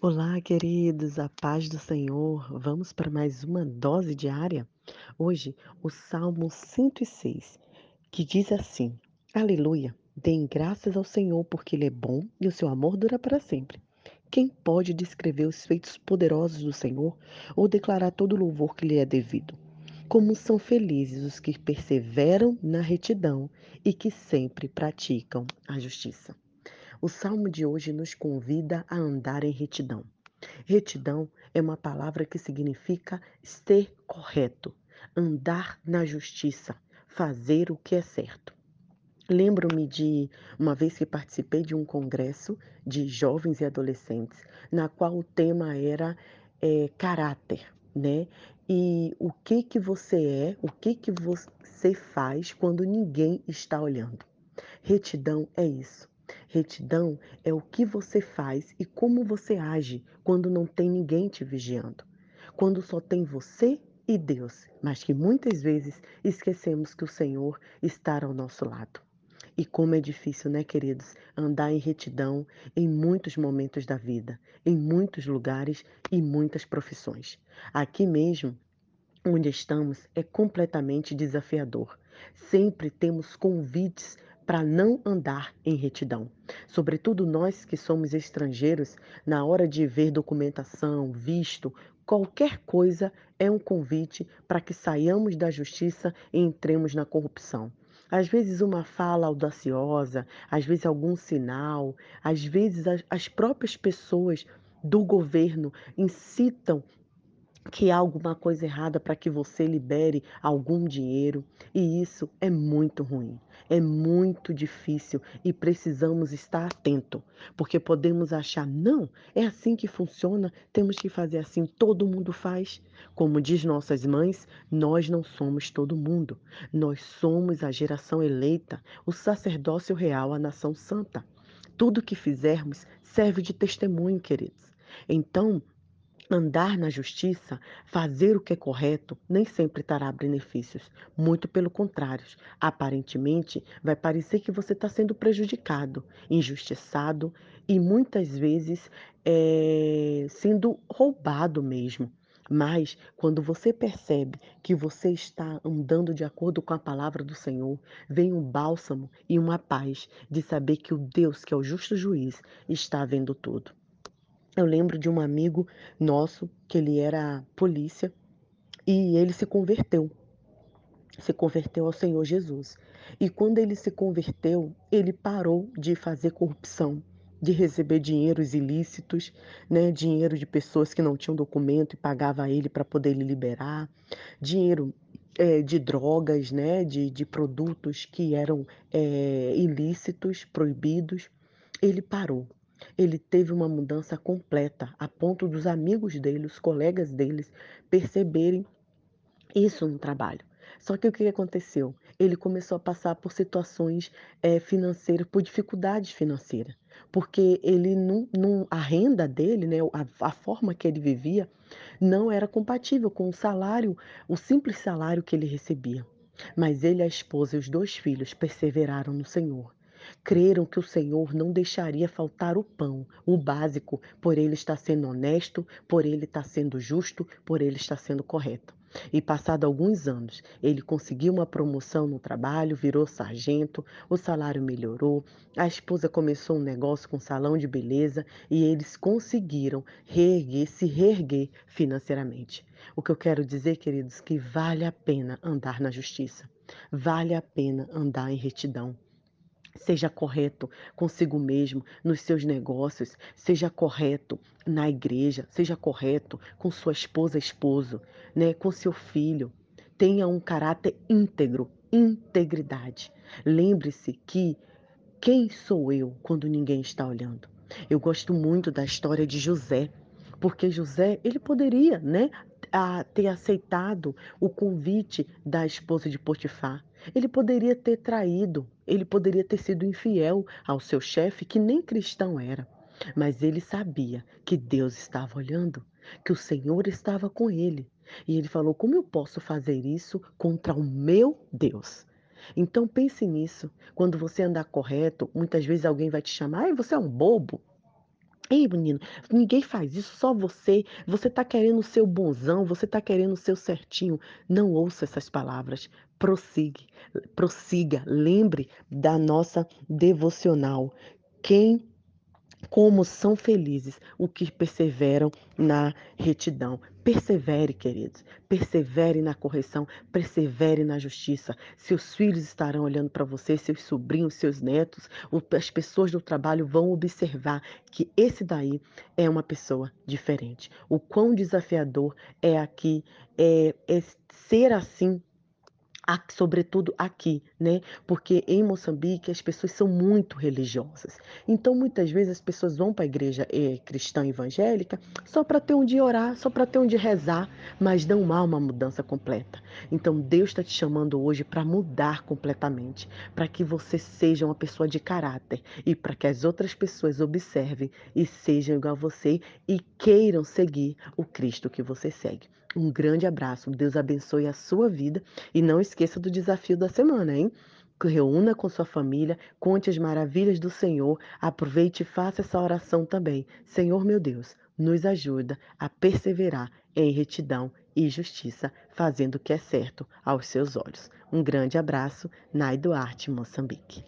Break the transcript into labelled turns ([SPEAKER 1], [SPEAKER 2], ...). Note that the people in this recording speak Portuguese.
[SPEAKER 1] Olá, queridos, a paz do Senhor. Vamos para mais uma dose diária? Hoje, o Salmo 106, que diz assim: Aleluia! Deem graças ao Senhor, porque Ele é bom e o seu amor dura para sempre. Quem pode descrever os feitos poderosos do Senhor ou declarar todo o louvor que lhe é devido? Como são felizes os que perseveram na retidão e que sempre praticam a justiça. O salmo de hoje nos convida a andar em retidão. Retidão é uma palavra que significa ser correto, andar na justiça, fazer o que é certo. Lembro-me de uma vez que participei de um congresso de jovens e adolescentes, na qual o tema era é, caráter, né? E o que que você é, o que que você faz quando ninguém está olhando. Retidão é isso. Retidão é o que você faz e como você age quando não tem ninguém te vigiando. Quando só tem você e Deus, mas que muitas vezes esquecemos que o Senhor está ao nosso lado. E como é difícil, né, queridos, andar em retidão em muitos momentos da vida, em muitos lugares e muitas profissões. Aqui mesmo, onde estamos, é completamente desafiador. Sempre temos convites para não andar em retidão. Sobretudo nós que somos estrangeiros, na hora de ver documentação, visto, qualquer coisa é um convite para que saiamos da justiça e entremos na corrupção. Às vezes uma fala audaciosa, às vezes algum sinal, às vezes as, as próprias pessoas do governo incitam que há alguma coisa errada para que você libere algum dinheiro, e isso é muito ruim, é muito difícil e precisamos estar atento, porque podemos achar, não, é assim que funciona, temos que fazer assim, todo mundo faz. Como diz nossas mães, nós não somos todo mundo, nós somos a geração eleita, o sacerdócio real, a nação santa. Tudo que fizermos serve de testemunho, queridos. Então, Andar na justiça, fazer o que é correto, nem sempre trará benefícios. Muito pelo contrário, aparentemente vai parecer que você está sendo prejudicado, injustiçado e muitas vezes é, sendo roubado mesmo. Mas quando você percebe que você está andando de acordo com a palavra do Senhor, vem um bálsamo e uma paz de saber que o Deus, que é o justo juiz, está vendo tudo. Eu lembro de um amigo nosso que ele era polícia e ele se converteu, se converteu ao Senhor Jesus. E quando ele se converteu, ele parou de fazer corrupção, de receber dinheiros ilícitos, né, dinheiro de pessoas que não tinham documento e pagava a ele para poder lhe liberar, dinheiro é, de drogas, né, de, de produtos que eram é, ilícitos, proibidos. Ele parou. Ele teve uma mudança completa, a ponto dos amigos dele, os colegas deles, perceberem isso no trabalho. Só que o que aconteceu? Ele começou a passar por situações é, financeiras, por dificuldades financeiras, porque ele não, não, a renda dele, né, a, a forma que ele vivia, não era compatível com o salário, o simples salário que ele recebia. Mas ele, a esposa e os dois filhos perseveraram no Senhor. Creram que o Senhor não deixaria faltar o pão, o básico, por ele estar sendo honesto, por ele estar sendo justo, por ele estar sendo correto. E passado alguns anos, ele conseguiu uma promoção no trabalho, virou sargento, o salário melhorou, a esposa começou um negócio com salão de beleza e eles conseguiram reerguer, se reerguer financeiramente. O que eu quero dizer, queridos, que vale a pena andar na justiça, vale a pena andar em retidão. Seja correto consigo mesmo, nos seus negócios, seja correto na igreja, seja correto com sua esposa, esposo, né, com seu filho. Tenha um caráter íntegro, integridade. Lembre-se que quem sou eu quando ninguém está olhando? Eu gosto muito da história de José, porque José, ele poderia, né, a ter aceitado o convite da esposa de Potifar. Ele poderia ter traído, ele poderia ter sido infiel ao seu chefe, que nem cristão era. Mas ele sabia que Deus estava olhando, que o Senhor estava com ele. E ele falou: Como eu posso fazer isso contra o meu Deus? Então pense nisso. Quando você andar correto, muitas vezes alguém vai te chamar, e você é um bobo. Ei, menino, ninguém faz isso, só você. Você está querendo o seu bonzão, você está querendo o seu certinho. Não ouça essas palavras. Prossiga, prossiga. Lembre da nossa devocional. Quem como são felizes os que perseveram na retidão. Persevere, queridos. Persevere na correção, persevere na justiça. Seus filhos estarão olhando para você, seus sobrinhos, seus netos, as pessoas do trabalho vão observar que esse daí é uma pessoa diferente. O quão desafiador é aqui é, é ser assim sobretudo aqui, né? Porque em Moçambique as pessoas são muito religiosas. Então, muitas vezes as pessoas vão para a igreja eh, cristã evangélica só para ter onde orar, só para ter onde rezar, mas não há uma mudança completa. Então, Deus está te chamando hoje para mudar completamente, para que você seja uma pessoa de caráter e para que as outras pessoas observem e sejam igual a você e queiram seguir o Cristo que você segue. Um grande abraço, Deus abençoe a sua vida e não esqueça do desafio da semana, hein? Reúna com sua família, conte as maravilhas do Senhor, aproveite e faça essa oração também. Senhor meu Deus, nos ajuda a perseverar em retidão e justiça, fazendo o que é certo aos seus olhos. Um grande abraço, Nai Duarte, Moçambique.